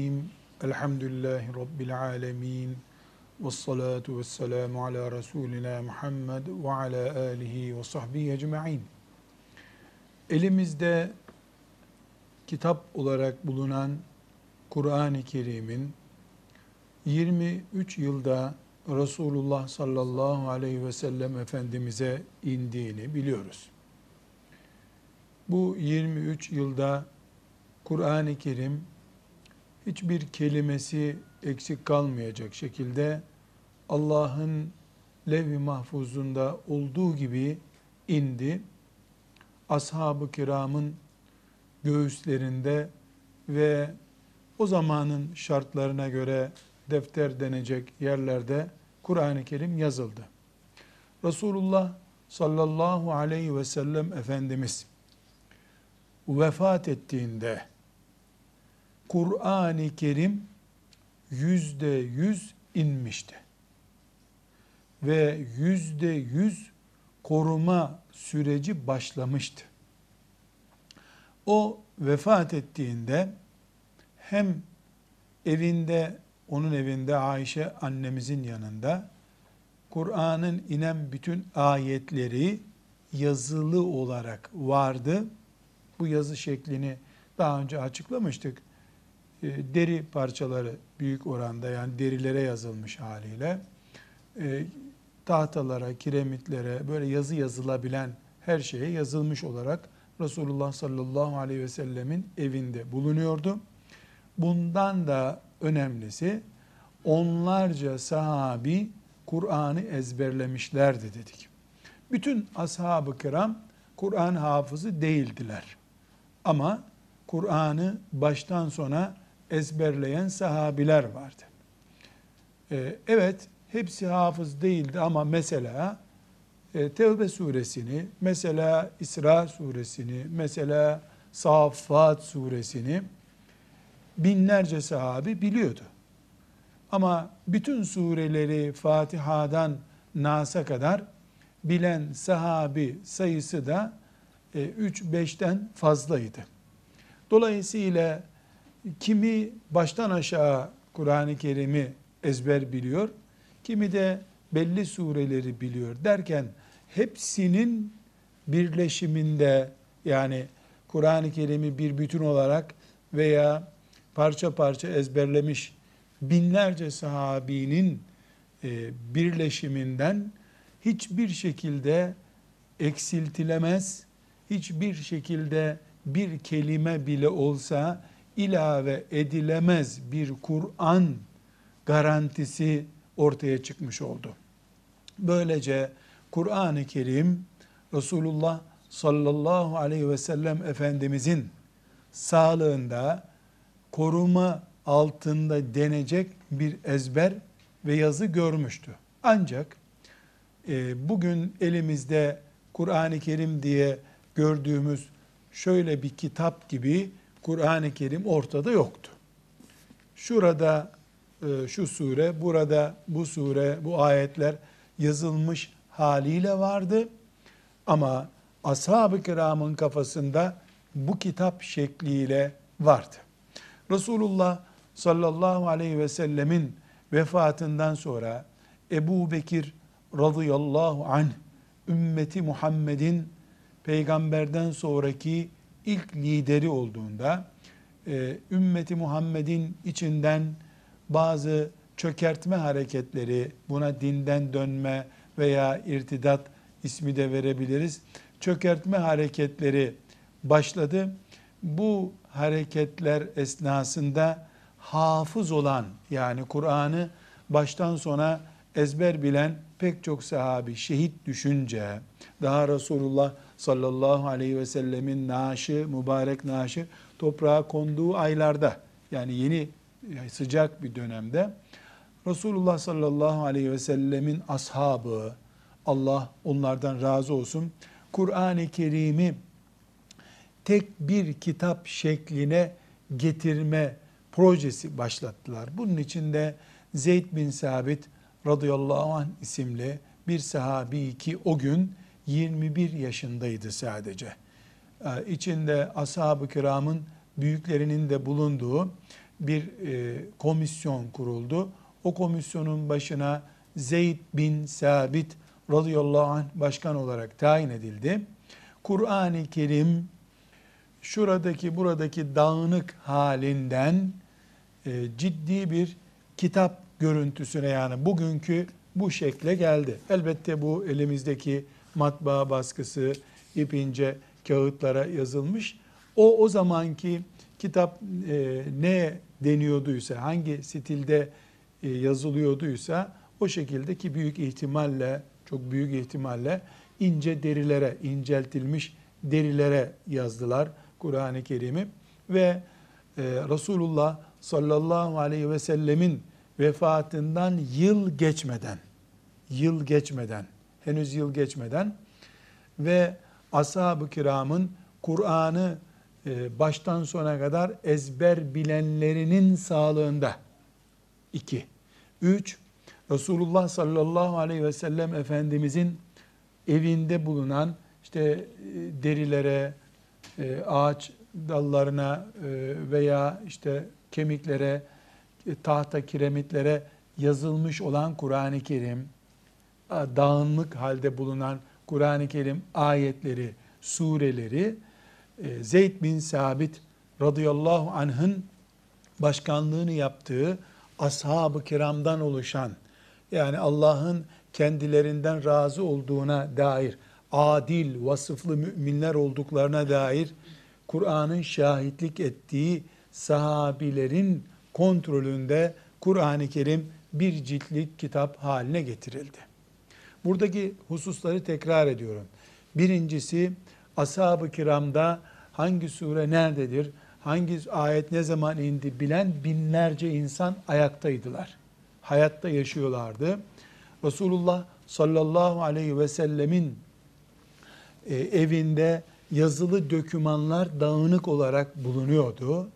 Bismillahirrahmanirrahim. Elhamdülillahi Rabbil alemin. Ve salatu ve selamu ala Resulina Muhammed ve ala alihi ve sahbihi ecma'in. Elimizde kitap olarak bulunan Kur'an-ı Kerim'in 23 yılda Resulullah sallallahu aleyhi ve sellem Efendimiz'e indiğini biliyoruz. Bu 23 yılda Kur'an-ı Kerim hiçbir kelimesi eksik kalmayacak şekilde Allah'ın levh-i mahfuzunda olduğu gibi indi. Ashab-ı kiramın göğüslerinde ve o zamanın şartlarına göre defter denecek yerlerde Kur'an-ı Kerim yazıldı. Resulullah sallallahu aleyhi ve sellem Efendimiz vefat ettiğinde Kur'an-ı Kerim yüzde yüz inmişti. Ve yüzde yüz koruma süreci başlamıştı. O vefat ettiğinde hem evinde, onun evinde Ayşe annemizin yanında Kur'an'ın inen bütün ayetleri yazılı olarak vardı. Bu yazı şeklini daha önce açıklamıştık. E, deri parçaları büyük oranda yani derilere yazılmış haliyle e, tahtalara, kiremitlere böyle yazı yazılabilen her şeye yazılmış olarak Resulullah sallallahu aleyhi ve sellemin evinde bulunuyordu. Bundan da önemlisi onlarca sahabi Kur'an'ı ezberlemişlerdi dedik. Bütün ashab-ı kiram Kur'an hafızı değildiler. Ama Kur'an'ı baştan sona ezberleyen sahabiler vardı. Ee, evet, hepsi hafız değildi ama mesela e, Tevbe suresini, mesela İsra suresini, mesela Saffat suresini binlerce sahabi biliyordu. Ama bütün sureleri Fatiha'dan Nas'a kadar bilen sahabi sayısı da 3-5'ten e, fazlaydı. Dolayısıyla kimi baştan aşağı Kur'an-ı Kerim'i ezber biliyor, kimi de belli sureleri biliyor derken hepsinin birleşiminde yani Kur'an-ı Kerim'i bir bütün olarak veya parça parça ezberlemiş binlerce sahabinin e, birleşiminden hiçbir şekilde eksiltilemez, hiçbir şekilde bir kelime bile olsa ilave edilemez bir Kur'an garantisi ortaya çıkmış oldu. Böylece Kur'an-ı Kerim Resulullah sallallahu aleyhi ve sellem Efendimizin sağlığında koruma altında denecek bir ezber ve yazı görmüştü. Ancak e, bugün elimizde Kur'an-ı Kerim diye gördüğümüz şöyle bir kitap gibi Kur'an-ı Kerim ortada yoktu. Şurada e, şu sure, burada bu sure, bu ayetler yazılmış haliyle vardı. Ama ashab-ı kiramın kafasında bu kitap şekliyle vardı. Resulullah sallallahu aleyhi ve sellemin vefatından sonra Ebu Bekir radıyallahu anh ümmeti Muhammed'in peygamberden sonraki ilk lideri olduğunda e, ümmeti Muhammed'in içinden bazı çökertme hareketleri buna dinden dönme veya irtidat ismi de verebiliriz. Çökertme hareketleri başladı. Bu hareketler esnasında hafız olan yani Kur'an'ı baştan sona ezber bilen pek çok sahabi şehit düşünce daha Resulullah sallallahu aleyhi ve sellemin naaşı, mübarek naaşı toprağa konduğu aylarda yani yeni sıcak bir dönemde Resulullah sallallahu aleyhi ve sellemin ashabı Allah onlardan razı olsun Kur'an-ı Kerim'i tek bir kitap şekline getirme projesi başlattılar. Bunun içinde Zeyd bin Sabit radıyallahu anh isimli bir sahabi ki o gün 21 yaşındaydı sadece. Ee, içinde ashab-ı kiramın büyüklerinin de bulunduğu bir e, komisyon kuruldu. O komisyonun başına Zeyd bin Sabit radıyallahu anh başkan olarak tayin edildi. Kur'an-ı Kerim şuradaki buradaki dağınık halinden e, ciddi bir kitap görüntüsüne yani bugünkü bu şekle geldi. Elbette bu elimizdeki matbaa baskısı, ipince kağıtlara yazılmış. O o zamanki kitap e, ne deniyorduysa, hangi stilde e, yazılıyorduysa o şekildeki büyük ihtimalle, çok büyük ihtimalle ince derilere, inceltilmiş derilere yazdılar Kur'an-ı Kerim'i ve e, Resulullah sallallahu aleyhi ve sellemin vefatından yıl geçmeden, yıl geçmeden, henüz yıl geçmeden ve ashab-ı kiramın Kur'an'ı e, baştan sona kadar ezber bilenlerinin sağlığında. iki. Üç, Resulullah sallallahu aleyhi ve sellem Efendimizin evinde bulunan işte e, derilere, e, ağaç dallarına veya işte kemiklere, tahta kiremitlere yazılmış olan Kur'an-ı Kerim, dağınık halde bulunan Kur'an-ı Kerim ayetleri, sureleri e, Zeyd bin Sabit radıyallahu anh'ın başkanlığını yaptığı ashab-ı kiramdan oluşan yani Allah'ın kendilerinden razı olduğuna dair adil, vasıflı müminler olduklarına dair Kur'an'ın şahitlik ettiği sahabilerin kontrolünde Kur'an-ı Kerim bir ciltlik kitap haline getirildi. Buradaki hususları tekrar ediyorum. Birincisi ashab-ı kiramda hangi sure nerededir, hangi ayet ne zaman indi bilen binlerce insan ayaktaydılar. Hayatta yaşıyorlardı. Resulullah sallallahu aleyhi ve sellemin e, evinde yazılı dokümanlar dağınık olarak bulunuyordu.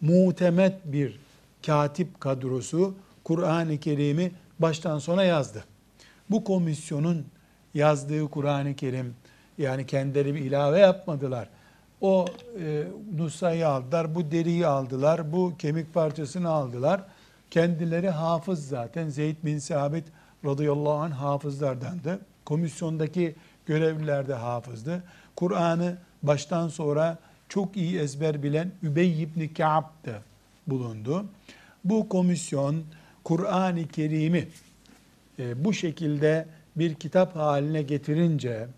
Muhtemet bir katip kadrosu Kur'an-ı Kerim'i baştan sona yazdı. Bu komisyonun yazdığı Kur'an-ı Kerim yani kendileri bir ilave yapmadılar. O e, nusayı aldılar, bu deriyi aldılar, bu kemik parçasını aldılar. Kendileri hafız zaten. Zeyd bin Sabit radıyallahu anh hafızlardandı. Komisyondaki görevliler de hafızdı. Kur'an'ı baştan sonra çok iyi ezber bilen Übey ibn Ka'b de bulundu. Bu komisyon Kur'an-ı Kerim'i e, bu şekilde bir kitap haline getirince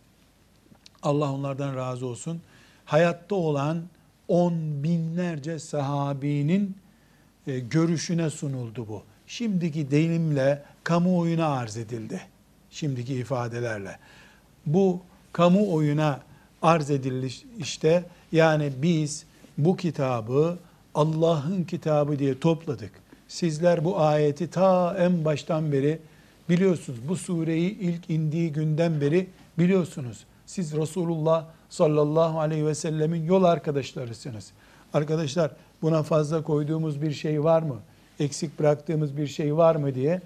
Allah onlardan razı olsun. Hayatta olan on binlerce sahabinin e, görüşüne sunuldu bu. Şimdiki deyimle kamuoyuna arz edildi. Şimdiki ifadelerle. Bu kamuoyuna arz edildi işte yani biz bu kitabı Allah'ın kitabı diye topladık. Sizler bu ayeti ta en baştan beri biliyorsunuz. Bu sureyi ilk indiği günden beri biliyorsunuz. Siz Resulullah sallallahu aleyhi ve sellemin yol arkadaşlarısınız. Arkadaşlar buna fazla koyduğumuz bir şey var mı? Eksik bıraktığımız bir şey var mı diye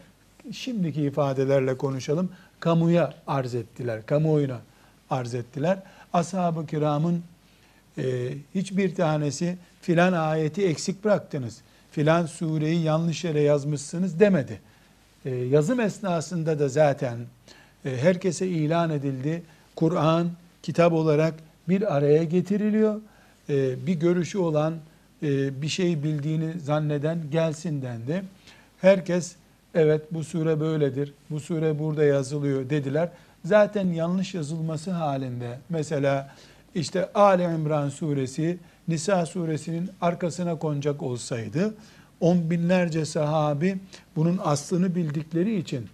şimdiki ifadelerle konuşalım. Kamuya arz ettiler, kamuoyuna arz ettiler. Ashab-ı kiramın e, hiçbir tanesi filan ayeti eksik bıraktınız, filan sureyi yanlış yere yazmışsınız demedi. E, yazım esnasında da zaten e, herkese ilan edildi Kur'an kitap olarak bir araya getiriliyor. Ee, bir görüşü olan, e, bir şey bildiğini zanneden gelsin dendi. Herkes evet bu sure böyledir, bu sure burada yazılıyor dediler. Zaten yanlış yazılması halinde mesela işte Ali İmran suresi Nisa suresinin arkasına konacak olsaydı on binlerce sahabi bunun aslını bildikleri için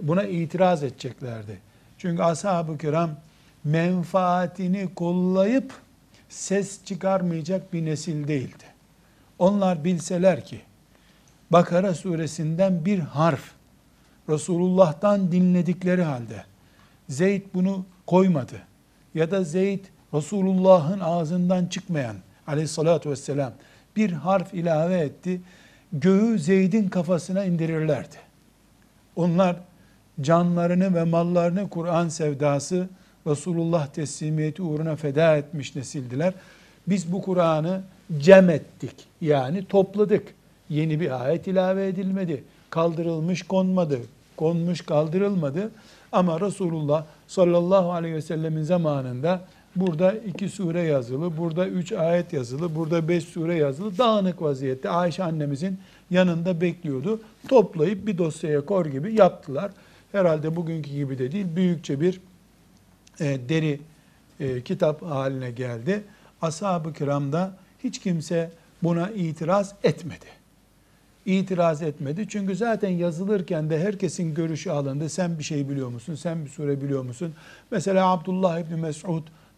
buna itiraz edeceklerdi. Çünkü ashab-ı kiram menfaatini kollayıp ses çıkarmayacak bir nesil değildi. Onlar bilseler ki Bakara suresinden bir harf Resulullah'tan dinledikleri halde Zeyd bunu koymadı ya da Zeyd Resulullah'ın ağzından çıkmayan aleyhissalatü vesselam bir harf ilave etti. Göğü Zeyd'in kafasına indirirlerdi. Onlar canlarını ve mallarını Kur'an sevdası Resulullah teslimiyeti uğruna feda etmiş nesildiler. Biz bu Kur'an'ı cem ettik. Yani topladık. Yeni bir ayet ilave edilmedi. Kaldırılmış konmadı. Konmuş kaldırılmadı. Ama Resulullah sallallahu aleyhi ve sellemin zamanında burada iki sure yazılı, burada üç ayet yazılı, burada beş sure yazılı dağınık vaziyette Ayşe annemizin yanında bekliyordu. Toplayıp bir dosyaya kor gibi yaptılar. Herhalde bugünkü gibi de değil, büyükçe bir e, deri e, kitap haline geldi. Ashab-ı kiramda hiç kimse buna itiraz etmedi. İtiraz etmedi. Çünkü zaten yazılırken de herkesin görüşü alındı. Sen bir şey biliyor musun? Sen bir sure biliyor musun? Mesela Abdullah İbni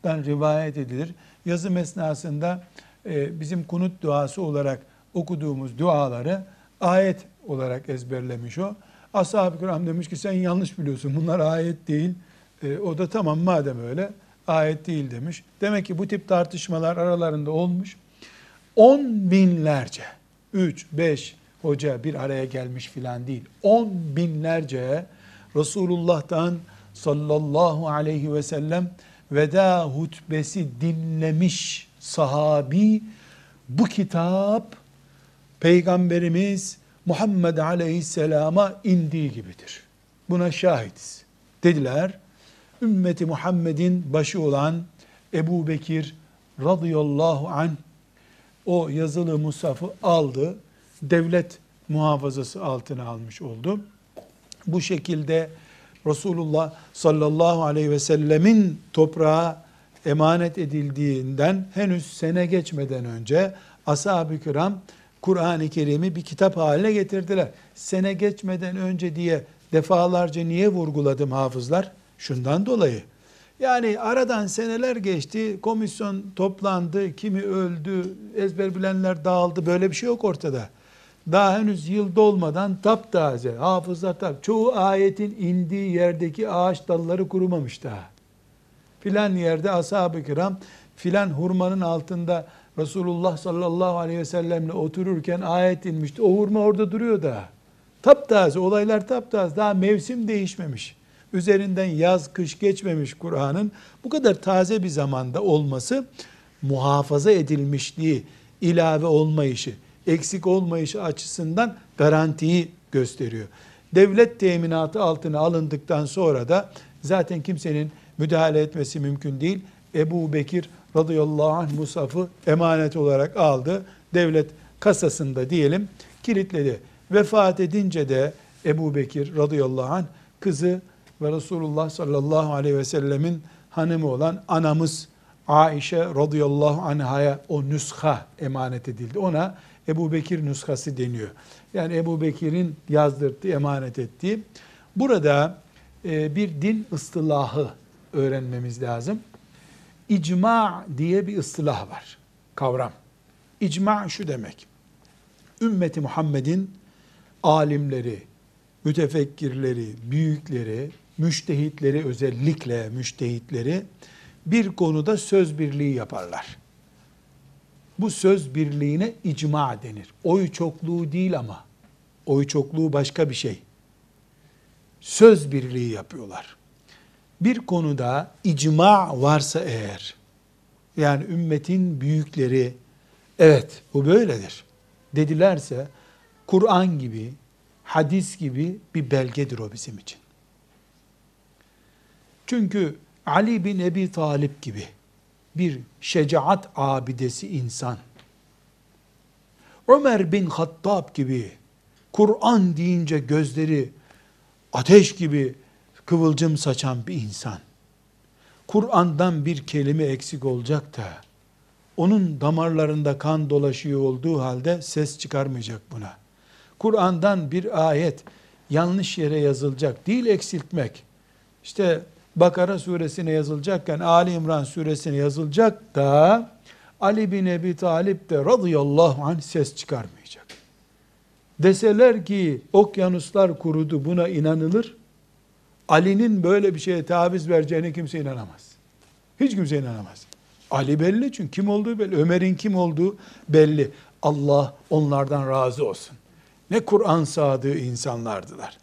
Mesud'dan rivayet edilir. Yazım esnasında e, bizim kunut duası olarak okuduğumuz duaları ayet olarak ezberlemiş o. Ashab-ı kiram demiş ki sen yanlış biliyorsun. Bunlar ayet değil. E, o da tamam madem öyle ayet değil demiş. Demek ki bu tip tartışmalar aralarında olmuş. On binlerce, üç, beş hoca bir araya gelmiş filan değil. On binlerce Resulullah'tan sallallahu aleyhi ve sellem veda hutbesi dinlemiş sahabi bu kitap Peygamberimiz Muhammed Aleyhisselam'a indiği gibidir. Buna şahidiz. Dediler, ümmeti Muhammed'in başı olan Ebu Bekir radıyallahu anh o yazılı musafı aldı, devlet muhafazası altına almış oldu. Bu şekilde Resulullah sallallahu aleyhi ve sellemin toprağa emanet edildiğinden henüz sene geçmeden önce ashab-ı kiram Kur'an-ı Kerim'i bir kitap haline getirdiler. Sene geçmeden önce diye defalarca niye vurguladım hafızlar? Şundan dolayı. Yani aradan seneler geçti, komisyon toplandı, kimi öldü, ezber bilenler dağıldı. Böyle bir şey yok ortada. Daha henüz yıl dolmadan taptaze, hafızlar tap. Çoğu ayetin indiği yerdeki ağaç dalları kurumamış daha. Filan yerde ashab-ı kiram filan hurmanın altında Resulullah sallallahu aleyhi ve sellemle otururken ayet inmişti. O hurma orada duruyor daha. Taptaze, olaylar taptaze. Daha mevsim değişmemiş. Üzerinden yaz, kış geçmemiş Kur'an'ın. Bu kadar taze bir zamanda olması muhafaza edilmişliği, ilave olmayışı, eksik olmayışı açısından garantiyi gösteriyor. Devlet teminatı altına alındıktan sonra da zaten kimsenin müdahale etmesi mümkün değil. Ebu Bekir radıyallahu anh Musaf'ı emanet olarak aldı. Devlet kasasında diyelim kilitledi. Vefat edince de Ebu Bekir radıyallahu anh kızı ve Resulullah sallallahu aleyhi ve sellemin hanımı olan anamız Aişe radıyallahu anhaya o nüsha emanet edildi. Ona Ebu Bekir nüshası deniyor. Yani Ebu Bekir'in yazdırdığı, emanet ettiği. Burada e, bir din ıstılahı öğrenmemiz lazım. İcma diye bir ıstılah var, kavram. İcma şu demek. Ümmeti Muhammed'in alimleri, mütefekkirleri, büyükleri, müştehitleri özellikle müştehitleri bir konuda söz birliği yaparlar. Bu söz birliğine icma denir. Oy çokluğu değil ama. Oy çokluğu başka bir şey. Söz birliği yapıyorlar bir konuda icma varsa eğer, yani ümmetin büyükleri, evet bu böyledir dedilerse, Kur'an gibi, hadis gibi bir belgedir o bizim için. Çünkü Ali bin Ebi Talip gibi bir şecaat abidesi insan, Ömer bin Hattab gibi Kur'an deyince gözleri ateş gibi kıvılcım saçan bir insan, Kur'an'dan bir kelime eksik olacak da, onun damarlarında kan dolaşıyor olduğu halde ses çıkarmayacak buna. Kur'an'dan bir ayet yanlış yere yazılacak, değil eksiltmek. İşte Bakara suresine yazılacakken Ali İmran suresine yazılacak da Ali bin Ebi Talip de radıyallahu anh ses çıkarmayacak. Deseler ki okyanuslar kurudu buna inanılır. Ali'nin böyle bir şeye taviz vereceğine kimse inanamaz. Hiç kimse inanamaz. Ali belli çünkü kim olduğu belli. Ömer'in kim olduğu belli. Allah onlardan razı olsun. Ne Kur'an sadığı insanlardılar.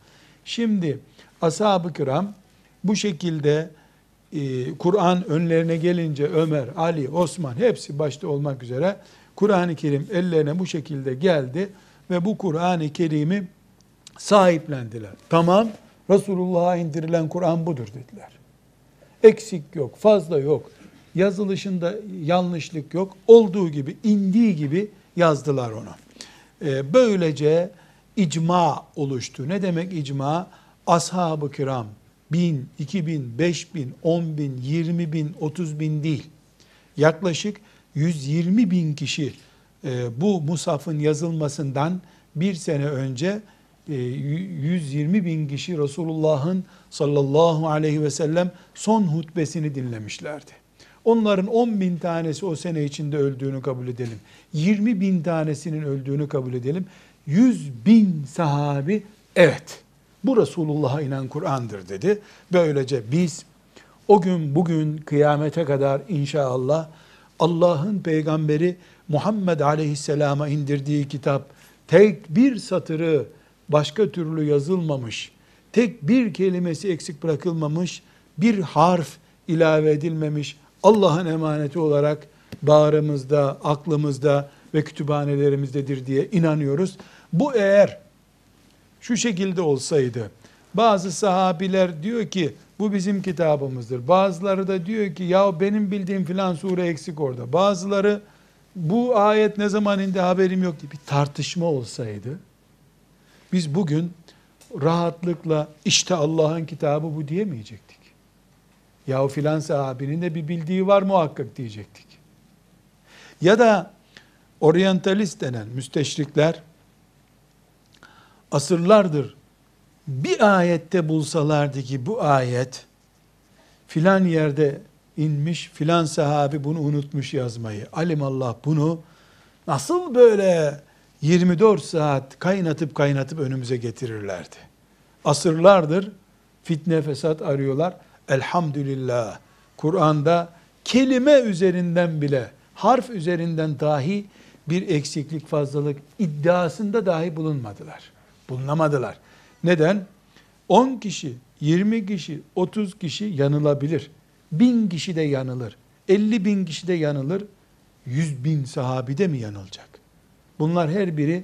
Şimdi ashab-ı kiram bu şekilde e, Kur'an önlerine gelince Ömer, Ali, Osman hepsi başta olmak üzere Kur'an-ı Kerim ellerine bu şekilde geldi ve bu Kur'an-ı Kerim'i sahiplendiler. Tamam, Resulullah'a indirilen Kur'an budur dediler. Eksik yok, fazla yok. Yazılışında yanlışlık yok. Olduğu gibi, indiği gibi yazdılar onu. Ee, böylece icma oluştu. Ne demek icma? Ashab-ı kiram bin, iki bin, beş bin, on bin, yirmi bin, otuz bin değil. Yaklaşık 120 bin kişi e, bu musafın yazılmasından bir sene önce 120 e, bin kişi Resulullah'ın sallallahu aleyhi ve sellem son hutbesini dinlemişlerdi. Onların 10 bin tanesi o sene içinde öldüğünü kabul edelim. 20 bin tanesinin öldüğünü kabul edelim. 100 bin sahabi evet bu Resulullah'a inen Kur'an'dır dedi. Böylece biz o gün bugün kıyamete kadar inşallah Allah'ın peygamberi Muhammed Aleyhisselam'a indirdiği kitap tek bir satırı başka türlü yazılmamış, tek bir kelimesi eksik bırakılmamış, bir harf ilave edilmemiş Allah'ın emaneti olarak bağrımızda, aklımızda ve kütüphanelerimizdedir diye inanıyoruz. Bu eğer şu şekilde olsaydı, bazı sahabiler diyor ki bu bizim kitabımızdır. Bazıları da diyor ki ya benim bildiğim filan sure eksik orada. Bazıları bu ayet ne zaman indi haberim yok diye bir tartışma olsaydı biz bugün rahatlıkla işte Allah'ın kitabı bu diyemeyecektik. Ya filan sahabinin de bir bildiği var muhakkak diyecektik. Ya da oryantalist denen müsteşrikler asırlardır bir ayette bulsalardı ki bu ayet filan yerde inmiş, filan sahabi bunu unutmuş yazmayı. Alim Allah bunu nasıl böyle 24 saat kaynatıp kaynatıp önümüze getirirlerdi. Asırlardır fitne fesat arıyorlar. Elhamdülillah Kur'an'da kelime üzerinden bile harf üzerinden dahi bir eksiklik fazlalık iddiasında dahi bulunmadılar. Bulunamadılar. Neden? 10 kişi, 20 kişi, 30 kişi yanılabilir. Bin kişi de yanılır. 50 bin kişi de yanılır. 100 bin sahabi de mi yanılacak? Bunlar her biri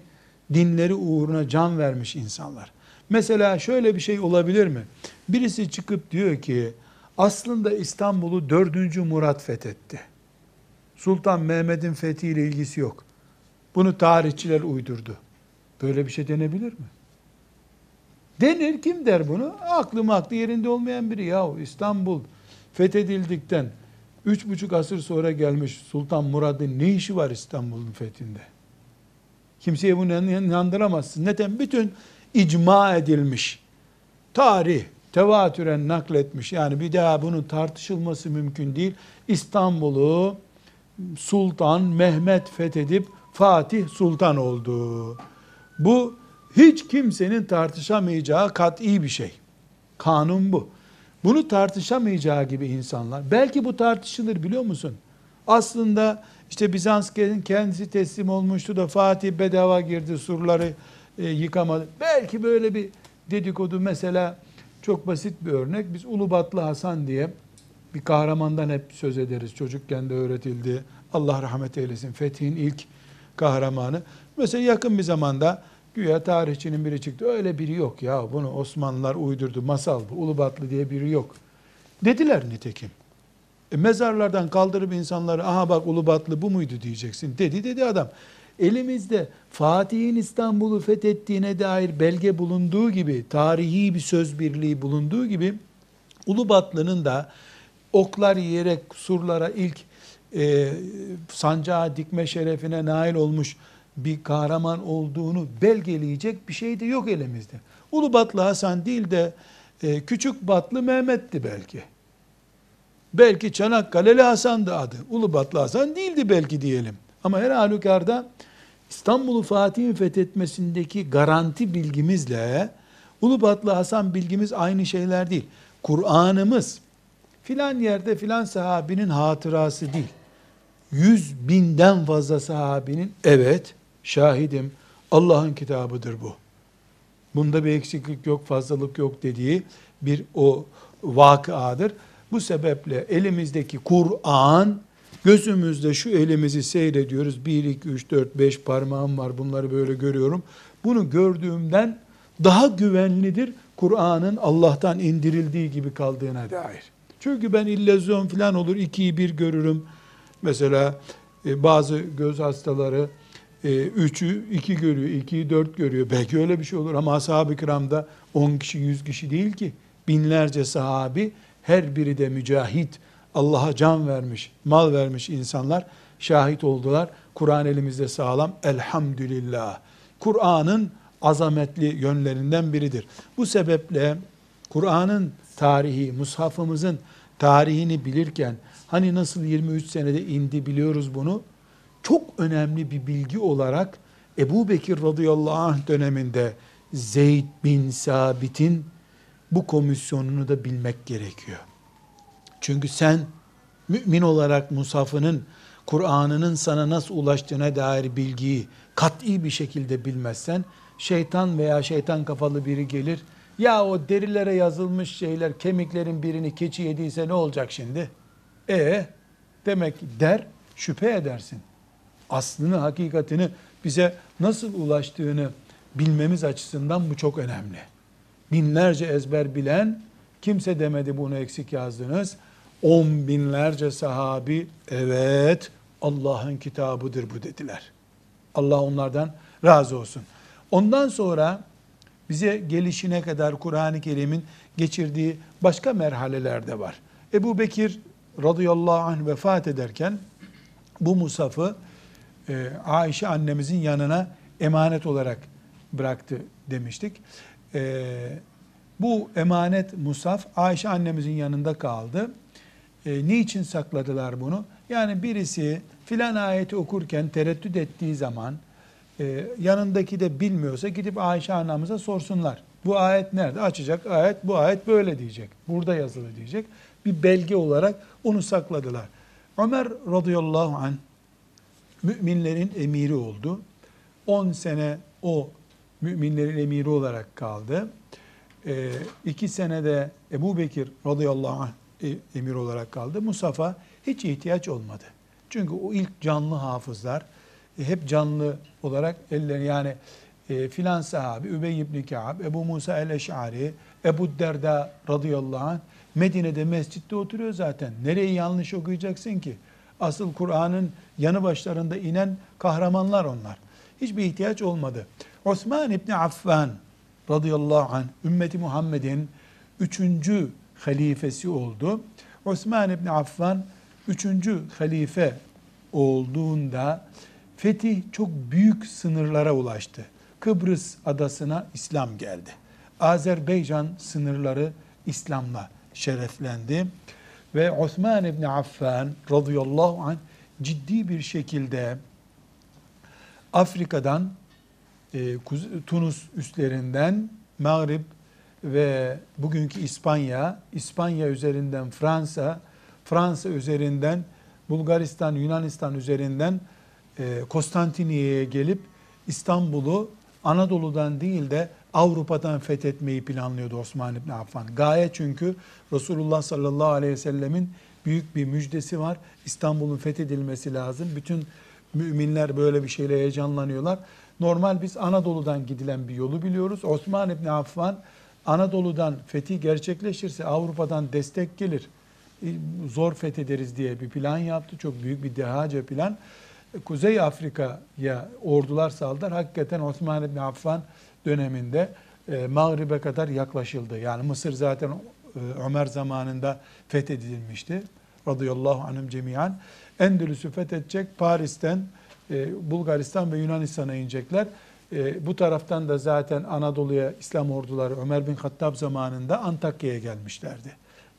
dinleri uğruna can vermiş insanlar. Mesela şöyle bir şey olabilir mi? Birisi çıkıp diyor ki aslında İstanbul'u 4. Murat fethetti. Sultan Mehmet'in fethiyle ilgisi yok. Bunu tarihçiler uydurdu. Böyle bir şey denebilir mi? Denir kim der bunu? Aklı aklı yerinde olmayan biri. Yahu İstanbul fethedildikten üç buçuk asır sonra gelmiş Sultan Murad'ın ne işi var İstanbul'un fethinde? Kimseye bunu inandıramazsın. Neden? Bütün icma edilmiş. Tarih, tevatüren nakletmiş. Yani bir daha bunun tartışılması mümkün değil. İstanbul'u Sultan Mehmet fethedip Fatih Sultan oldu. Bu hiç kimsenin tartışamayacağı kat'i bir şey. Kanun bu. Bunu tartışamayacağı gibi insanlar. Belki bu tartışılır biliyor musun? Aslında işte Bizans kendisi teslim olmuştu da Fatih bedava girdi surları e, yıkamadı. Belki böyle bir dedikodu mesela çok basit bir örnek. Biz Ulubatlı Hasan diye bir kahramandan hep söz ederiz. Çocukken de öğretildi. Allah rahmet eylesin. Fetih'in ilk kahramanı. Mesela yakın bir zamanda güya tarihçinin biri çıktı. Öyle biri yok ya. Bunu Osmanlılar uydurdu. Masal bu. Ulubatlı diye biri yok. Dediler nitekim. E, mezarlardan kaldırıp insanları aha bak Ulubatlı bu muydu diyeceksin. Dedi dedi adam. Elimizde Fatih'in İstanbul'u fethettiğine dair belge bulunduğu gibi, tarihi bir söz birliği bulunduğu gibi Ulubatlı'nın da oklar yiyerek surlara ilk e, sancağı dikme şerefine nail olmuş bir kahraman olduğunu belgeleyecek bir şey de yok elimizde. Ulubatlı Hasan değil de e, Küçük Batlı Mehmet'ti belki. Belki Çanakkale'li Hasan'dı adı. Ulubatlı Hasan değildi belki diyelim. Ama her halükarda İstanbul'u Fatih'in fethetmesindeki garanti bilgimizle Ulubatlı Hasan bilgimiz aynı şeyler değil. Kur'an'ımız filan yerde filan sahabinin hatırası değil. Yüz binden fazla sahabinin evet şahidim Allah'ın kitabıdır bu. Bunda bir eksiklik yok, fazlalık yok dediği bir o vakıadır. Bu sebeple elimizdeki Kur'an Gözümüzde şu elimizi seyrediyoruz. 1, 2, 3, 4, 5 parmağım var. Bunları böyle görüyorum. Bunu gördüğümden daha güvenlidir Kur'an'ın Allah'tan indirildiği gibi kaldığına dair. Çünkü ben illüzyon falan olur, ikiyi bir görürüm. Mesela e, bazı göz hastaları üçü iki görüyor, ikiyi dört görüyor. Belki öyle bir şey olur ama ashab-ı kiramda on kişi, yüz kişi değil ki. Binlerce sahabi, her biri de mücahit, Allah'a can vermiş, mal vermiş insanlar şahit oldular. Kur'an elimizde sağlam. Elhamdülillah. Kur'an'ın azametli yönlerinden biridir. Bu sebeple Kur'an'ın tarihi, mushafımızın tarihini bilirken hani nasıl 23 senede indi biliyoruz bunu. Çok önemli bir bilgi olarak Ebu Bekir radıyallahu anh döneminde Zeyd bin Sabit'in bu komisyonunu da bilmek gerekiyor. Çünkü sen mümin olarak musafının Kur'an'ının sana nasıl ulaştığına dair bilgiyi kat'i bir şekilde bilmezsen şeytan veya şeytan kafalı biri gelir. Ya o derilere yazılmış şeyler kemiklerin birini keçi yediyse ne olacak şimdi? E demek der şüphe edersin. Aslını, hakikatini bize nasıl ulaştığını bilmemiz açısından bu çok önemli. Binlerce ezber bilen kimse demedi bunu eksik yazdınız. On binlerce sahabi evet Allah'ın kitabıdır bu dediler. Allah onlardan razı olsun. Ondan sonra bize gelişine kadar Kur'an-ı Kerim'in geçirdiği başka merhaleler de var. Ebu Bekir radıyallahu anh vefat ederken bu musafı e, Ayşe annemizin yanına emanet olarak bıraktı demiştik. E, bu emanet musaf Ayşe annemizin yanında kaldı. E, niçin sakladılar bunu? Yani birisi filan ayeti okurken tereddüt ettiği zaman e, yanındaki de bilmiyorsa gidip Ayşe annemize sorsunlar. Bu ayet nerede? Açacak ayet bu ayet böyle diyecek. Burada yazılı diyecek. Bir belge olarak onu sakladılar. Ömer radıyallahu anh müminlerin emiri oldu. 10 sene o müminlerin emiri olarak kaldı. E, iki senede Ebu Bekir radıyallahu anh e, emir olarak kaldı. Musaf'a hiç ihtiyaç olmadı. Çünkü o ilk canlı hafızlar e, hep canlı olarak ellerini yani e, filan sahabi Übey ibn Ka'b, Ebu Musa el-Eş'ari, Ebu Derda radıyallahu anh Medine'de mescitte oturuyor zaten. Nereyi yanlış okuyacaksın ki? Asıl Kur'an'ın yanı başlarında inen kahramanlar onlar. Hiçbir ihtiyaç olmadı. Osman İbni Affan radıyallahu anh ümmeti Muhammed'in üçüncü halifesi oldu. Osman İbni Affan üçüncü halife olduğunda fetih çok büyük sınırlara ulaştı. Kıbrıs adasına İslam geldi. Azerbaycan sınırları İslam'la şereflendi. Ve Osman İbni Affan radıyallahu anh ciddi bir şekilde Afrika'dan e, Tunus üstlerinden Mağrib ve bugünkü İspanya, İspanya üzerinden Fransa, Fransa üzerinden Bulgaristan, Yunanistan üzerinden e, Konstantiniye'ye gelip İstanbul'u Anadolu'dan değil de Avrupa'dan fethetmeyi planlıyordu Osman İbni Affan. Gaye çünkü Resulullah sallallahu aleyhi ve sellemin büyük bir müjdesi var. İstanbul'un fethedilmesi lazım. Bütün müminler böyle bir şeyle heyecanlanıyorlar. Normal biz Anadolu'dan gidilen bir yolu biliyoruz. Osman İbni Affan Anadolu'dan fethi gerçekleşirse Avrupa'dan destek gelir. E, zor fethederiz diye bir plan yaptı. Çok büyük bir dehace plan. Kuzey Afrika'ya ordular saldılar. Hakikaten Osman İbni Affan döneminde e, Mağrib'e kadar yaklaşıldı. Yani Mısır zaten Ömer zamanında fethedilmişti. Radıyallahu anhüm cemiyan. Endülüs'ü fethedecek Paris'ten e, Bulgaristan ve Yunanistan'a inecekler. E, bu taraftan da zaten Anadolu'ya İslam orduları Ömer bin Hattab zamanında Antakya'ya gelmişlerdi.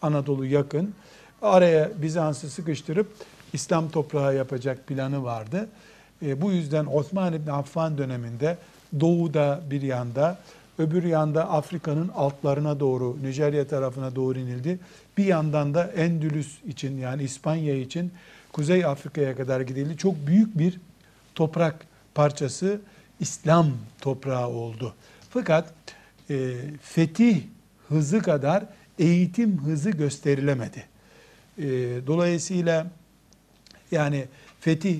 Anadolu yakın. Araya Bizans'ı sıkıştırıp İslam toprağı yapacak planı vardı. E, bu yüzden Osman İbni Affan döneminde doğuda bir yanda, öbür yanda Afrika'nın altlarına doğru, Nijerya tarafına doğru inildi. Bir yandan da Endülüs için yani İspanya için Kuzey Afrika'ya kadar gidildi. Çok büyük bir toprak parçası İslam toprağı oldu. Fakat e, fetih hızı kadar eğitim hızı gösterilemedi. E, dolayısıyla Yani fetih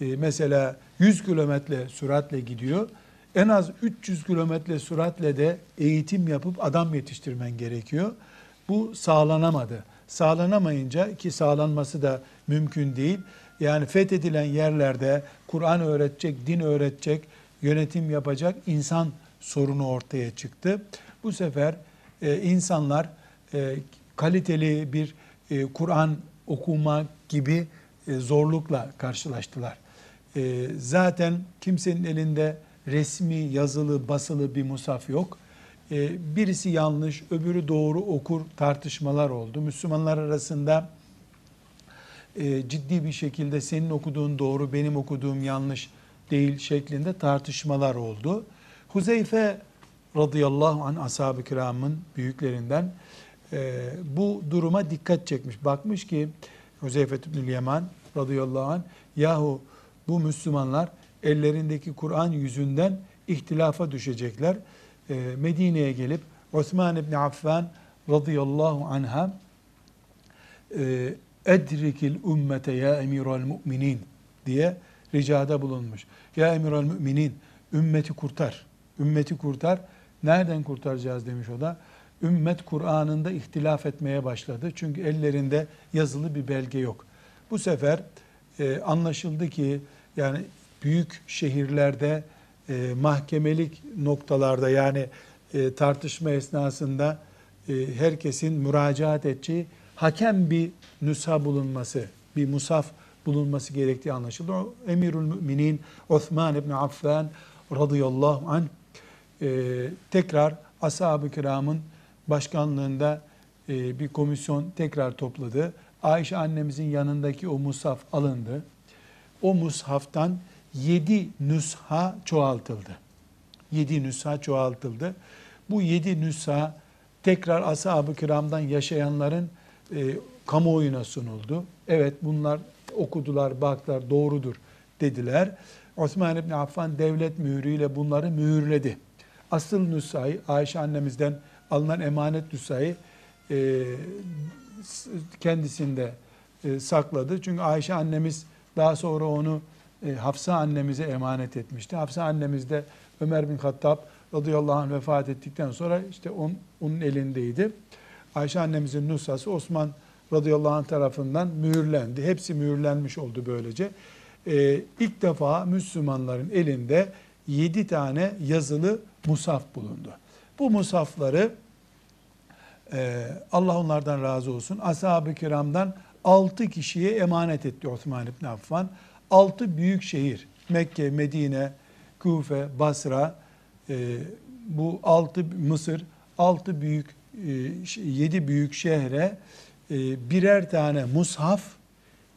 e, mesela 100 kilometre süratle gidiyor. En az 300 kilometre süratle de eğitim yapıp adam yetiştirmen gerekiyor. Bu sağlanamadı. Sağlanamayınca ki sağlanması da mümkün değil. Yani fethedilen yerlerde Kur'an öğretecek, din öğretecek, yönetim yapacak insan sorunu ortaya çıktı. Bu sefer e, insanlar e, kaliteli bir e, Kur'an okuma gibi e, zorlukla karşılaştılar. E, zaten kimsenin elinde resmi, yazılı, basılı bir musaf yok. E, birisi yanlış, öbürü doğru okur tartışmalar oldu. Müslümanlar arasında e, ciddi bir şekilde senin okuduğun doğru, benim okuduğum yanlış değil şeklinde tartışmalar oldu. Huzeyfe radıyallahu anh ashab-ı kiramın büyüklerinden e, bu duruma dikkat çekmiş. Bakmış ki Huzeyfe ibnül Yaman radıyallahu anh yahu bu Müslümanlar ellerindeki Kur'an yüzünden ihtilafa düşecekler. E, Medine'ye gelip Osman ibn Affan radıyallahu anha e, edrikil ümmete ya emiral müminin diye ricada bulunmuş. Ya emiral müminin ümmeti kurtar. Ümmeti kurtar. Nereden kurtaracağız demiş o da. Ümmet Kur'an'ında ihtilaf etmeye başladı. Çünkü ellerinde yazılı bir belge yok. Bu sefer e, anlaşıldı ki yani büyük şehirlerde e, mahkemelik noktalarda yani e, tartışma esnasında e, herkesin müracaat edeceği hakem bir nüsha bulunması, bir musaf bulunması gerektiği anlaşıldı. O Emirül Müminin Osman İbni Affan radıyallahu anh e, tekrar ashab-ı kiramın başkanlığında e, bir komisyon tekrar topladı. Ayşe annemizin yanındaki o mushaf alındı. O mushaftan yedi nüsha çoğaltıldı. Yedi nüsha çoğaltıldı. Bu yedi nüsha tekrar ashab-ı kiramdan yaşayanların e, kamuoyuna sunuldu. Evet bunlar okudular, baktılar, doğrudur dediler. Osman İbni Affan devlet mührüyle bunları mühürledi. Asıl nüshayı Ayşe annemizden alınan emanet nüshayı e, kendisinde e, sakladı. Çünkü Ayşe annemiz daha sonra onu e, Hafsa annemize emanet etmişti. Hafsa annemiz de Ömer bin Hattab radıyallahu anh vefat ettikten sonra işte on, onun elindeydi. Ayşe annemizin nusası Osman radıyallahu anh tarafından mühürlendi. Hepsi mühürlenmiş oldu böylece. Ee, ilk defa Müslümanların elinde yedi tane yazılı musaf bulundu. Bu musafları e, Allah onlardan razı olsun. Ashab-ı kiramdan altı kişiye emanet etti Osman İbni Affan. Altı büyük şehir Mekke, Medine, Kufe, Basra, e, bu altı Mısır, altı büyük e, yedi büyük şehre e, birer tane mushaf,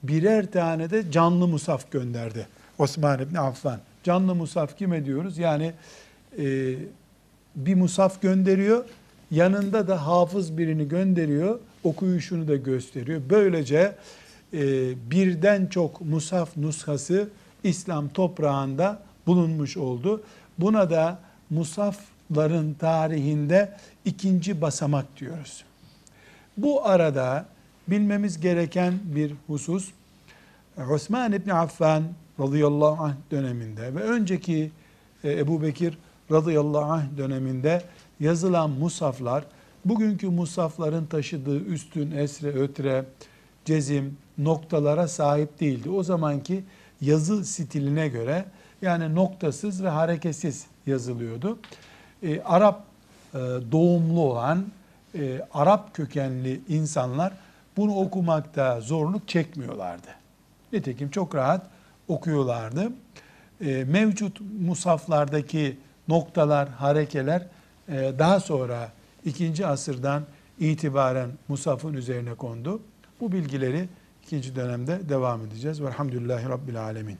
birer tane de canlı mushaf gönderdi Osman İbni Affan. Canlı mushaf kime diyoruz? Yani e, bir mushaf gönderiyor, yanında da hafız birini gönderiyor, okuyuşunu da gösteriyor. Böylece birden çok mushaf nushası İslam toprağında bulunmuş oldu. Buna da musafların tarihinde ikinci basamak diyoruz. Bu arada bilmemiz gereken bir husus Osman İbni Affan radıyallahu anh döneminde ve önceki e, Ebu Bekir radıyallahu anh döneminde yazılan musaflar bugünkü musafların taşıdığı üstün, esre, ötre, cezim, noktalara sahip değildi. O zamanki yazı stiline göre yani noktasız ve hareketsiz yazılıyordu. E, Arap e, doğumlu olan e, Arap kökenli insanlar bunu okumakta zorluk çekmiyorlardı. Nitekim çok rahat okuyorlardı. E, mevcut musaflardaki noktalar, harekeler e, daha sonra ikinci asırdan itibaren musafın üzerine kondu. Bu bilgileri ikinci dönemde devam edeceğiz. Velhamdülillahi Rabbil Alemin.